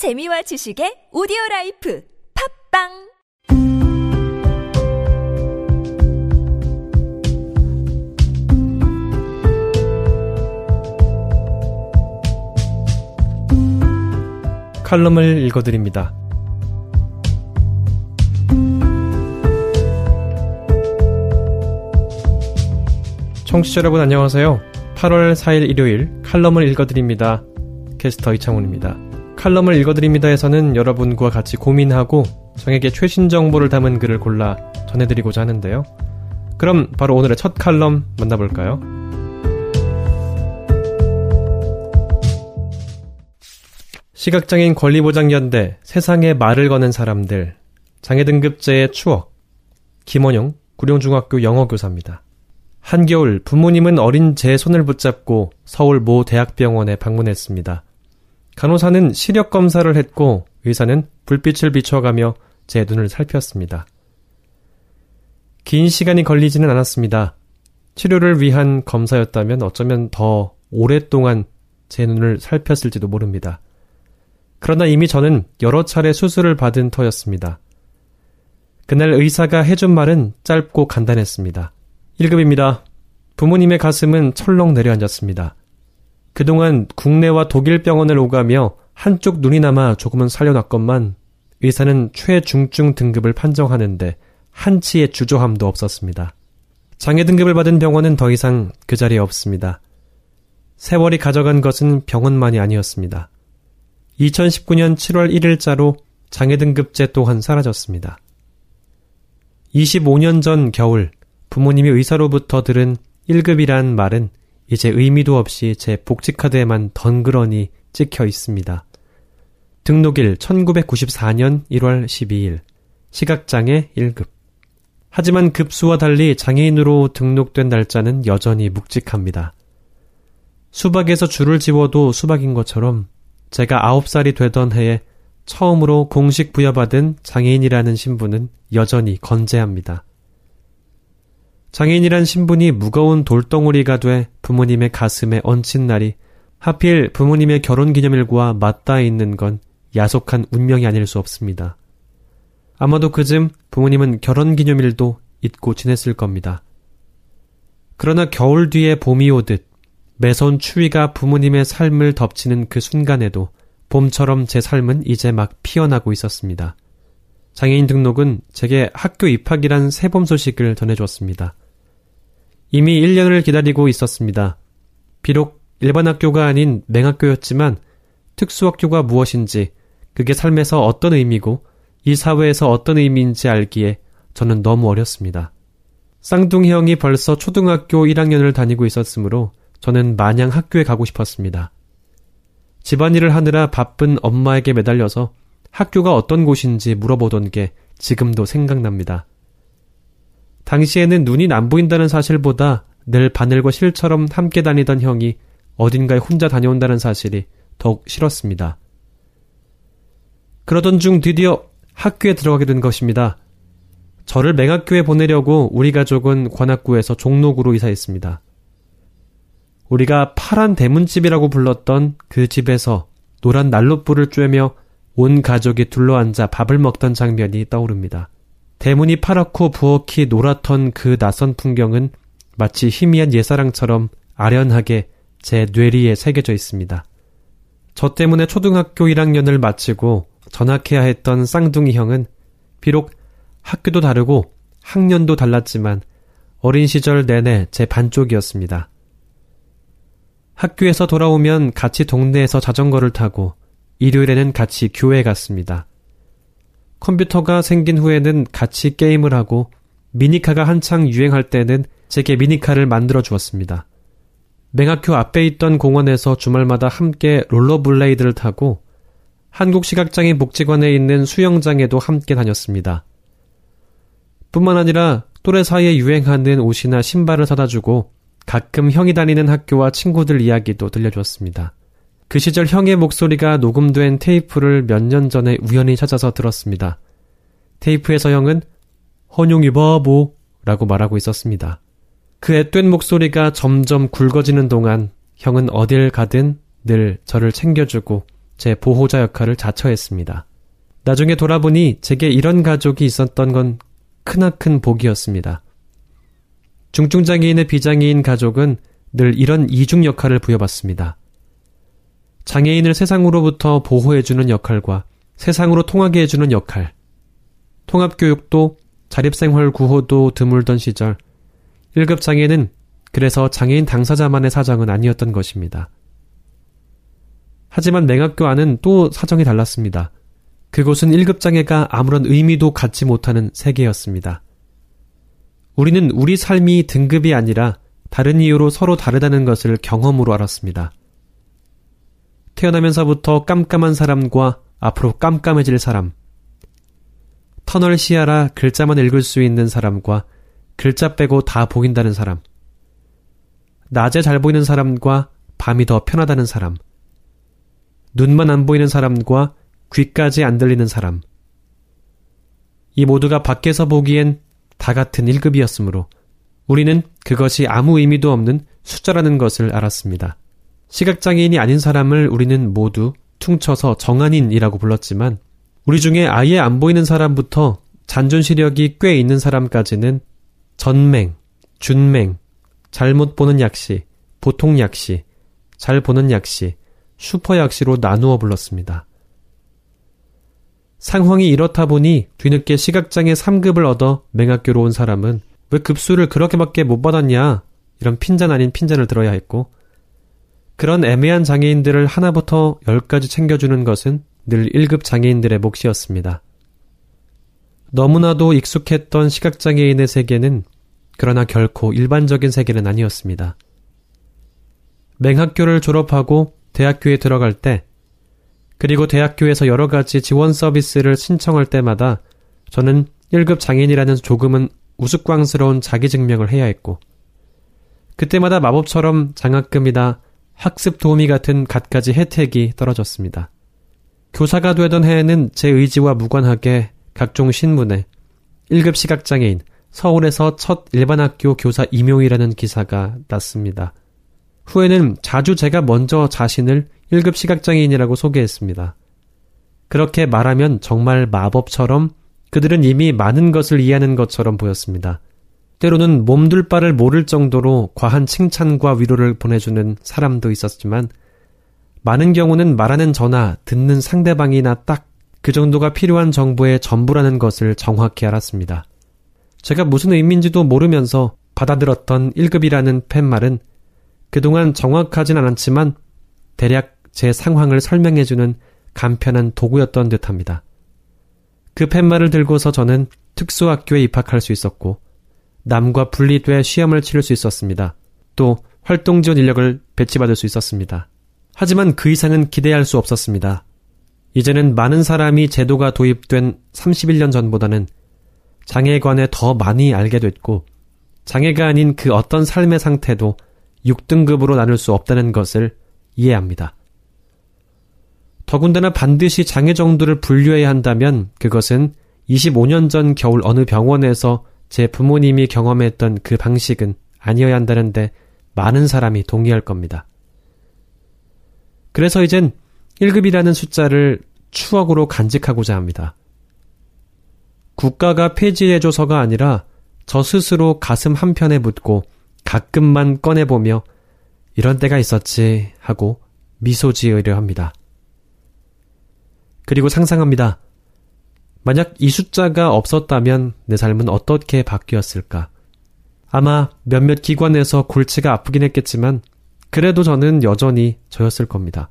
재미와 지식의 오디오 라이프 팝빵 칼럼을 읽어드립니다. 청취자 여러분 안녕하세요. 8월 4일 일요일 칼럼을 읽어드립니다. 캐스터 이창훈입니다. 칼럼을 읽어드립니다에서는 여러분과 같이 고민하고 정에게 최신 정보를 담은 글을 골라 전해드리고자 하는데요. 그럼 바로 오늘의 첫 칼럼 만나볼까요? 시각장애인 권리보장연대 세상에 말을 거는 사람들 장애등급제의 추억 김원용 구룡중학교 영어교사입니다. 한겨울 부모님은 어린 제 손을 붙잡고 서울 모 대학병원에 방문했습니다. 간호사는 시력 검사를 했고 의사는 불빛을 비춰가며 제 눈을 살폈습니다. 긴 시간이 걸리지는 않았습니다. 치료를 위한 검사였다면 어쩌면 더 오랫동안 제 눈을 살폈을지도 모릅니다. 그러나 이미 저는 여러 차례 수술을 받은 터였습니다. 그날 의사가 해준 말은 짧고 간단했습니다. 1급입니다. 부모님의 가슴은 철렁 내려앉았습니다. 그동안 국내와 독일 병원을 오가며 한쪽 눈이 남아 조금은 살려놨건만 의사는 최중증 등급을 판정하는데 한치의 주저함도 없었습니다. 장애 등급을 받은 병원은 더 이상 그 자리에 없습니다. 세월이 가져간 것은 병원만이 아니었습니다. 2019년 7월 1일자로 장애 등급제 또한 사라졌습니다. 25년 전 겨울 부모님이 의사로부터 들은 1급이란 말은 이제 의미도 없이 제 복지카드에만 덩그러니 찍혀 있습니다. 등록일 1994년 1월 12일 시각장애 1급 하지만 급수와 달리 장애인으로 등록된 날짜는 여전히 묵직합니다. 수박에서 줄을 지워도 수박인 것처럼 제가 9살이 되던 해에 처음으로 공식 부여받은 장애인이라는 신분은 여전히 건재합니다. 장애인이란 신분이 무거운 돌덩어리가 돼 부모님의 가슴에 얹힌 날이 하필 부모님의 결혼 기념일과 맞닿아 있는 건 야속한 운명이 아닐 수 없습니다. 아마도 그즘 부모님은 결혼 기념일도 잊고 지냈을 겁니다. 그러나 겨울 뒤에 봄이 오듯 매선 추위가 부모님의 삶을 덮치는 그 순간에도 봄처럼 제 삶은 이제 막 피어나고 있었습니다. 장애인 등록은 제게 학교 입학이란 새봄 소식을 전해줬습니다. 이미 1년을 기다리고 있었습니다. 비록 일반 학교가 아닌 맹학교였지만 특수학교가 무엇인지, 그게 삶에서 어떤 의미고, 이 사회에서 어떤 의미인지 알기에 저는 너무 어렸습니다. 쌍둥이 형이 벌써 초등학교 1학년을 다니고 있었으므로 저는 마냥 학교에 가고 싶었습니다. 집안일을 하느라 바쁜 엄마에게 매달려서 학교가 어떤 곳인지 물어보던 게 지금도 생각납니다. 당시에는 눈이 안 보인다는 사실보다 늘 바늘과 실처럼 함께 다니던 형이 어딘가에 혼자 다녀온다는 사실이 더욱 싫었습니다. 그러던 중 드디어 학교에 들어가게 된 것입니다. 저를 맹학교에 보내려고 우리 가족은 관악구에서 종로구로 이사했습니다. 우리가 파란 대문집이라고 불렀던 그 집에서 노란 난로불을 쬐며 온 가족이 둘러앉아 밥을 먹던 장면이 떠오릅니다. 대문이 파랗고 부엌이 노랗던 그 낯선 풍경은 마치 희미한 옛사랑처럼 아련하게 제 뇌리에 새겨져 있습니다. 저 때문에 초등학교 1학년을 마치고 전학해야 했던 쌍둥이 형은 비록 학교도 다르고 학년도 달랐지만 어린 시절 내내 제 반쪽이었습니다. 학교에서 돌아오면 같이 동네에서 자전거를 타고 일요일에는 같이 교회 갔습니다. 컴퓨터가 생긴 후에는 같이 게임을 하고 미니카가 한창 유행할 때는 제게 미니카를 만들어 주었습니다. 맹학교 앞에 있던 공원에서 주말마다 함께 롤러블레이드를 타고 한국시각장애인 복지관에 있는 수영장에도 함께 다녔습니다. 뿐만 아니라 또래 사이에 유행하는 옷이나 신발을 사다 주고 가끔 형이 다니는 학교와 친구들 이야기도 들려주었습니다. 그 시절 형의 목소리가 녹음된 테이프를 몇 년 전에 우연히 찾아서 들었습니다. 테이프에서 형은 헌용이 바보 라고 말하고 있었습니다. 그 앳된 목소리가 점점 굵어지는 동안 형은 어딜 가든 늘 저를 챙겨주고 제 보호자 역할을 자처했습니다. 나중에 돌아보니 제게 이런 가족이 있었던 건 크나큰 복이었습니다. 중증장애인의 비장애인 가족은 늘 이런 이중 역할을 부여받습니다. 장애인을 세상으로부터 보호해주는 역할과 세상으로 통하게 해주는 역할. 통합교육도 자립생활 구호도 드물던 시절 1급 장애는 그래서 장애인 당사자만의 사정은 아니었던 것입니다. 하지만 맹학교 안은 또 사정이 달랐습니다. 그곳은 1급 장애가 아무런 의미도 갖지 못하는 세계였습니다. 우리는 우리 삶이 등급이 아니라 다른 이유로 서로 다르다는 것을 경험으로 알았습니다. 태어나면서부터 깜깜한 사람과 앞으로 깜깜해질 사람, 터널 시야라 글자만 읽을 수 있는 사람과 글자 빼고 다 보인다는 사람, 낮에 잘 보이는 사람과 밤이 더 편하다는 사람, 눈만 안 보이는 사람과 귀까지 안 들리는 사람. 이 모두가 밖에서 보기엔 다 같은 1급이었으므로 우리는 그것이 아무 의미도 없는 숫자라는 것을 알았습니다. 시각장애인이 아닌 사람을 우리는 모두 퉁쳐서 정한인이라고 불렀지만 우리 중에 아예 안 보이는 사람부터 잔존 시력이 꽤 있는 사람까지는 전맹, 준맹, 잘못 보는 약시, 보통 약시, 잘 보는 약시, 슈퍼 약시로 나누어 불렀습니다. 상황이 이렇다 보니 뒤늦게 시각장애 3급을 얻어 맹학교로 온 사람은 왜 급수를 그렇게밖에 못 받았냐 이런 핀잔 아닌 핀잔을 들어야 했고 그런 애매한 장애인들을 하나부터 열까지 챙겨주는 것은 늘 1급 장애인들의 몫이었습니다. 너무나도 익숙했던 시각장애인의 세계는 그러나 결코 일반적인 세계는 아니었습니다. 맹학교를 졸업하고 대학교에 들어갈 때 그리고 대학교에서 여러 가지 지원 서비스를 신청할 때마다 저는 1급 장애인이라는 조금은 우스꽝스러운 자기 증명을 해야 했고, 그때마다 마법처럼 장학금이나 학습 도우미 같은 갖가지 혜택이 떨어졌습니다. 교사가 되던 해에는 제 의지와 무관하게 각종 신문에 1급 시각장애인 서울에서 첫 일반학교 교사 임용이라는 기사가 났습니다. 후에는 자주 제가 먼저 자신을 1급 시각장애인이라고 소개했습니다. 그렇게 말하면 정말 마법처럼 그들은 이미 많은 것을 이해하는 것처럼 보였습니다. 때로는 몸둘 바를 모를 정도로 과한 칭찬과 위로를 보내주는 사람도 있었지만 많은 경우는 말하는 저나 듣는 상대방이나 딱 그 정도가 필요한 정보의 전부라는 것을 정확히 알았습니다. 제가 무슨 의미인지도 모르면서 받아들었던 1급이라는 팻말은 그동안 정확하진 않았지만 대략 제 상황을 설명해주는 간편한 도구였던 듯 합니다. 그 팻말을 들고서 저는 특수학교에 입학할 수 있었고, 남과 분리돼 시험을 치를 수 있었습니다. 또 활동 지원 인력을 배치받을 수 있었습니다. 하지만 그 이상은 기대할 수 없었습니다. 이제는 많은 사람이 제도가 도입된 31년 전보다는 장애에 관해 더 많이 알게 됐고, 장애가 아닌 그 어떤 삶의 상태도 6등급으로 나눌 수 없다는 것을 이해합니다. 더군다나 반드시 장애 정도를 분류해야 한다면 그것은 25년 전 겨울 어느 병원에서 제 부모님이 경험했던 그 방식은 아니어야 한다는데 많은 사람이 동의할 겁니다. 그래서 이젠 1급이라는 숫자를 추억으로 간직하고자 합니다. 국가가 폐지해줘서가 아니라 저 스스로 가슴 한편에 묻고 가끔만 꺼내보며 이런 때가 있었지 하고 미소 지으려 합니다. 그리고 상상합니다. 만약 이 숫자가 없었다면 내 삶은 어떻게 바뀌었을까? 아마 몇몇 기관에서 골치가 아프긴 했겠지만 그래도 저는 여전히 저였을 겁니다.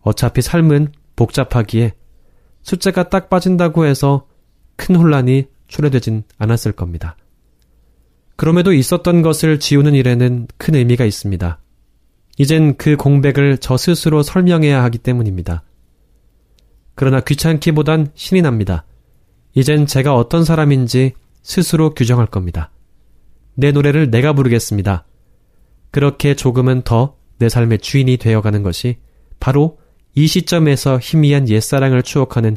어차피 삶은 복잡하기에 숫자가 딱 빠진다고 해서 큰 혼란이 초래되진 않았을 겁니다. 그럼에도 있었던 것을 지우는 일에는 큰 의미가 있습니다. 이젠 그 공백을 저 스스로 설명해야 하기 때문입니다. 그러나 귀찮기보단 신이 납니다. 이젠 제가 어떤 사람인지 스스로 규정할 겁니다. 내 노래를 내가 부르겠습니다. 그렇게 조금은 더 내 삶의 주인이 되어가는 것이 바로 이 시점에서 희미한 옛사랑을 추억하는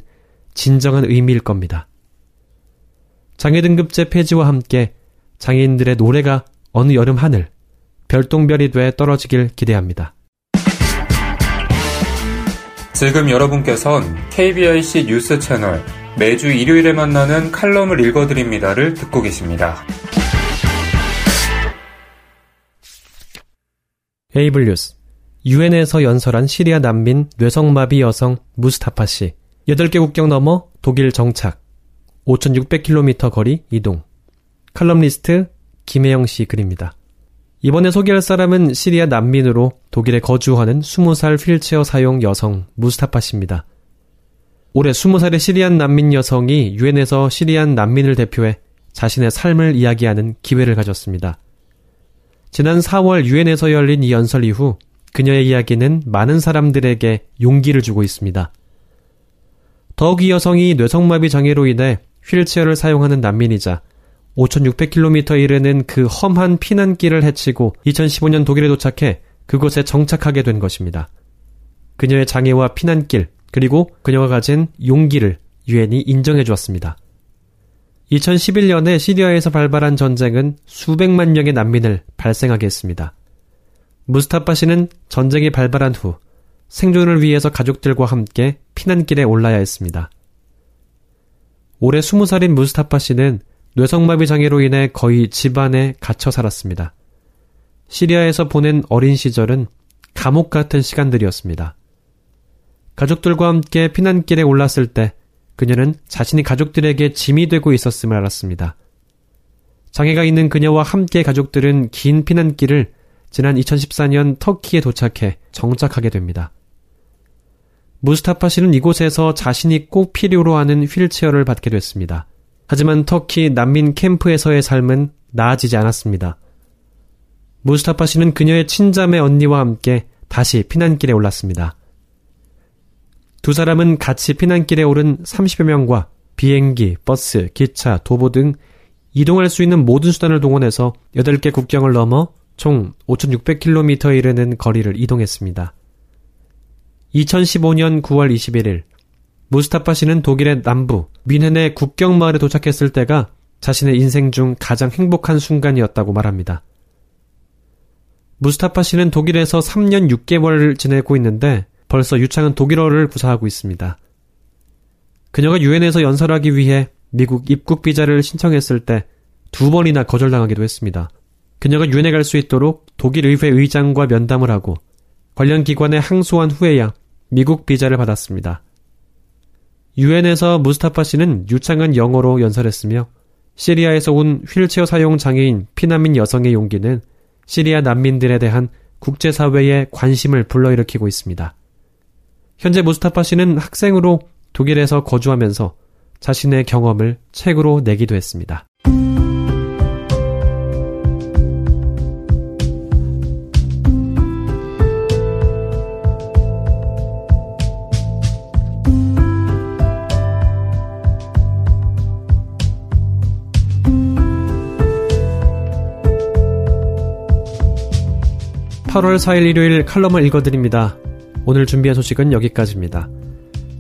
진정한 의미일 겁니다. 장애등급제 폐지와 함께 장애인들의 노래가 어느 여름 하늘, 별똥별이 돼 떨어지길 기대합니다. 지금 여러분께선 KBIC 뉴스 채널 매주 일요일에 만나는 칼럼을 읽어드립니다를 듣고 계십니다. 에이블 뉴스 유엔에서 연설한 시리아 난민 뇌성마비 여성 무스타파 씨 8개 국경 넘어 독일 정착 5,600km 거리 이동 칼럼리스트 김혜영 씨 글입니다. 이번에 소개할 사람은 시리아 난민으로 독일에 거주하는 20살 휠체어 사용 여성 무스타파 씨입니다. 올해 20살의 시리안 난민 여성이 유엔에서 시리안 난민을 대표해 자신의 삶을 이야기하는 기회를 가졌습니다. 지난 4월 유엔에서 열린 이 연설 이후 그녀의 이야기는 많은 사람들에게 용기를 주고 있습니다. 더욱 이 여성이 뇌성마비 장애로 인해 휠체어를 사용하는 난민이자 5,600km에 이르는 그 험한 피난길을 헤치고 2015년 독일에 도착해 그곳에 정착하게 된 것입니다. 그녀의 장애와 피난길, 그리고 그녀가 가진 용기를 유엔이 인정해 주었습니다. 2011년에 시리아에서 발발한 전쟁은 수백만 명의 난민을 발생하게 했습니다. 무스타파 씨는 전쟁이 발발한 후 생존을 위해서 가족들과 함께 피난길에 올라야 했습니다. 올해 20살인 무스타파 씨는 뇌성마비 장애로 인해 거의 집안에 갇혀 살았습니다. 시리아에서 보낸 어린 시절은 감옥 같은 시간들이었습니다. 가족들과 함께 피난길에 올랐을 때 그녀는 자신이 가족들에게 짐이 되고 있었음을 알았습니다. 장애가 있는 그녀와 함께 가족들은 긴 피난길을 지난 2014년 터키에 도착해 정착하게 됩니다. 무스타파 씨는 이곳에서 자신이 꼭 필요로 하는 휠체어를 받게 됐습니다. 하지만 터키 난민 캠프에서의 삶은 나아지지 않았습니다. 무스타파 씨는 그녀의 친자매 언니와 함께 다시 피난길에 올랐습니다. 두 사람은 같이 피난길에 오른 30여 명과 비행기, 버스, 기차, 도보 등 이동할 수 있는 모든 수단을 동원해서 8개 국경을 넘어 총 5,600km에 이르는 거리를 이동했습니다. 2015년 9월 21일 무스타파 씨는 독일의 남부 뮌헨의 국경 마을에 도착했을 때가 자신의 인생 중 가장 행복한 순간이었다고 말합니다. 무스타파 씨는 독일에서 3년 6개월을 지내고 있는데 벌써 유창은 독일어를 구사하고 있습니다. 그녀가 유엔에서 연설하기 위해 미국 입국 비자를 신청했을 때 두 번이나 거절당하기도 했습니다. 그녀가 유엔에 갈 수 있도록 독일 의회 의장과 면담을 하고 관련 기관에 항소한 후에야 미국 비자를 받았습니다. 유엔에서 무스타파 씨는 유창한 영어로 연설했으며 시리아에서 온 휠체어 사용 장애인 피난민 여성의 용기는 시리아 난민들에 대한 국제사회의 관심을 불러일으키고 있습니다. 현재 무스타파 씨는 학생으로 독일에서 거주하면서 자신의 경험을 책으로 내기도 했습니다. 8월 4일 일요일 칼럼을 읽어드립니다. 오늘 준비한 소식은 여기까지입니다.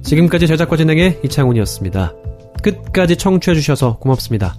지금까지 제작과 진행의 이창훈이었습니다. 끝까지 청취해주셔서 고맙습니다.